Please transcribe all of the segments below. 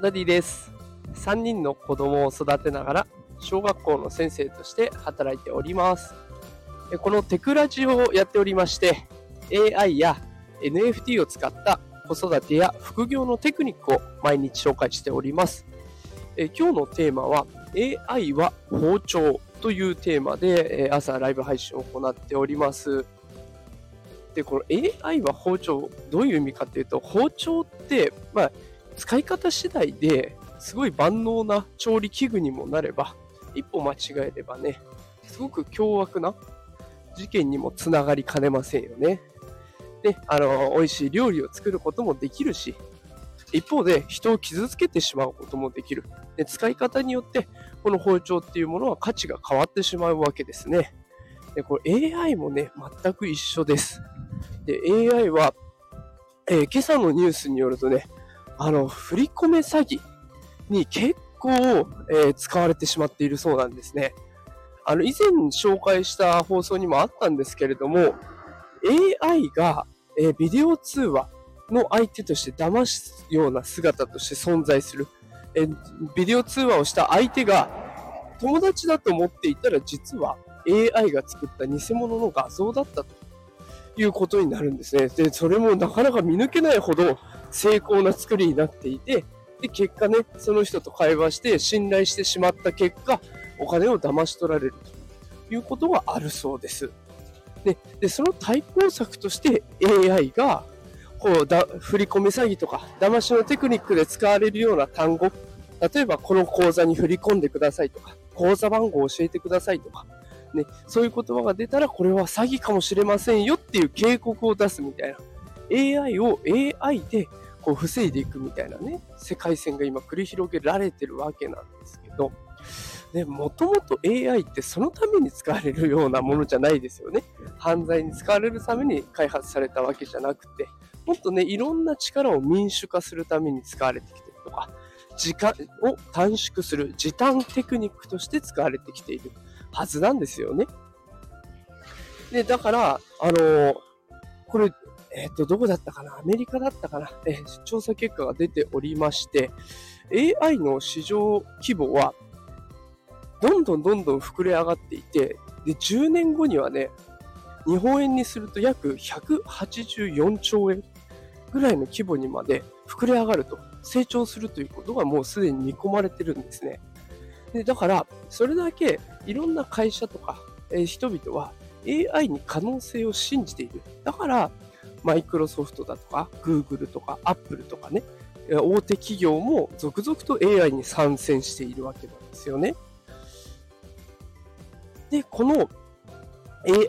ダディです。3人の子供を育てながら、小学校の先生として働いております。このテクラジオをやっておりまして、AI や NFT を使った子育てや副業のテクニックを毎日紹介しております。え今日のテーマは、AI は包丁というテーマで、え朝ライブ配信を行っております。で、この AI は包丁、どういう意味かっていうと、包丁って、まあ、使い方次第ですごい万能な調理器具にもなれば、一歩間違えればね、すごく凶悪な事件にもつながりかねませんよね。で、あの、美味しい料理を作ることもできるし、一方で人を傷つけてしまうこともできる。で使い方によって、この包丁っていうものは価値が変わってしまうわけですね。で、これ AI もね、全く一緒です。で、AI は、えー今朝のニュースによるとね、あの、振り込め詐欺に結構、えー使われてしまっているそうなんですね。あの、以前紹介した放送にもあったんですけれども、AI が、えービデオ通話の相手として騙すような姿として存在する。えービデオ通話をした相手が友達だと思っていたら実は AI が作った偽物の画像だったということになるんですね。で、それもなかなか見抜けないほど成功な作りになっていて、で、結果ね、その人と会話して信頼してしまった結果、お金を騙し取られるということがあるそうです。で、でその対抗策として AI が、こうだ、振り込め詐欺とか、騙しのテクニックで使われるような単語、例えばこの口座に振り込んでくださいとか、口座番号を教えてくださいとか、ね、そういう言葉が出たらこれは詐欺かもしれませんよっていう警告を出すみたいな。AI を AI でこう防いでいくみたいなね、世界線が今繰り広げられてるわけなんですけど、で、もともと AI ってそのために使われるようなものじゃないですよね。犯罪に使われるために開発されたわけじゃなくて、もっとね、いろんな力を民主化するために使われてきてるとか、時間を短縮する時短テクニックとして使われてきているはずなんですよね。で、だから、あのーこれ、えっ、と、どこだったかな？アメリカだったかな、えー調査結果が出ておりまして、AI の市場規模は、どんどんどんどん膨れ上がっていて、で、10年後にはね、日本円にすると約184兆円ぐらいの規模にまで膨れ上がると、成長するということがもうすでに見込まれてるんですね。でだから、それだけいろんな会社とか、えー人々は AI に可能性を信じている。だから、マイクロソフトだとか、グーグルとか、アップルとかね、大手企業も続々と AI に参戦しているわけなんですよね。で、この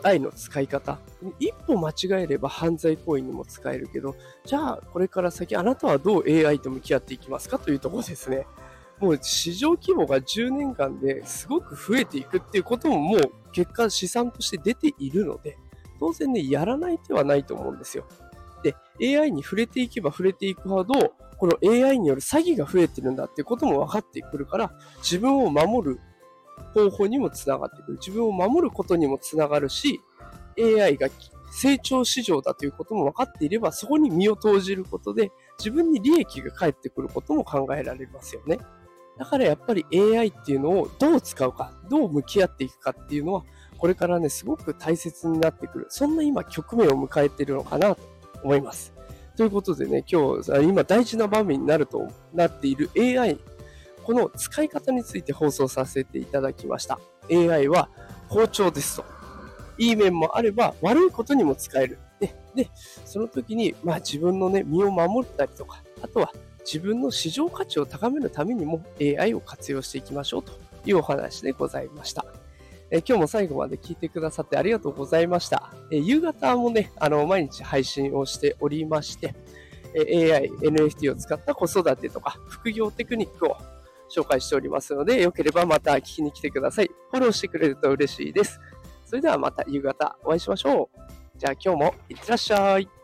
AI の使い方、一歩間違えれば犯罪行為にも使えるけど、じゃあこれから先あなたはどう AI と向き合っていきますかというところですね。もう市場規模が10年間ですごく増えていくっていうことももう結果試算として出ているので、当然ね、やらない手はないと思うんですよ。で、AI に触れていけば触れていくほど、この AI による詐欺が増えてるんだっていうことも分かってくるから、自分を守る方法にもつながってくる。自分を守ることにもつながるし、AI が成長市場だということも分かっていれば、そこに身を投じることで、自分に利益が返ってくることも考えられますよね。だからやっぱり AI っていうのをどう使うか、どう向き合っていくかっていうのは、これからね、すごく大切になってくる。そんな今局面を迎えてるのかなと思います。ということでね、今日、今大事な場面になるとなっている AI、この使い方について放送させていただきました。AI は包丁ですと。いい面もあれば悪いことにも使える。ね、で、その時に、まあ自分のね、身を守ったりとか、あとは自分の市場価値を高めるためにも AI を活用していきましょうというお話でございました。え今日も最後まで聞いてくださってありがとうございました。え夕方もね、あの、毎日配信をしておりまして、え AI、NFT を使った子育てとか副業テクニックを紹介しておりますので、よければまた聞きに来てください。フォローしてくれると嬉しいです。それではまた夕方お会いしましょう。じゃあ今日もいってらっしゃい。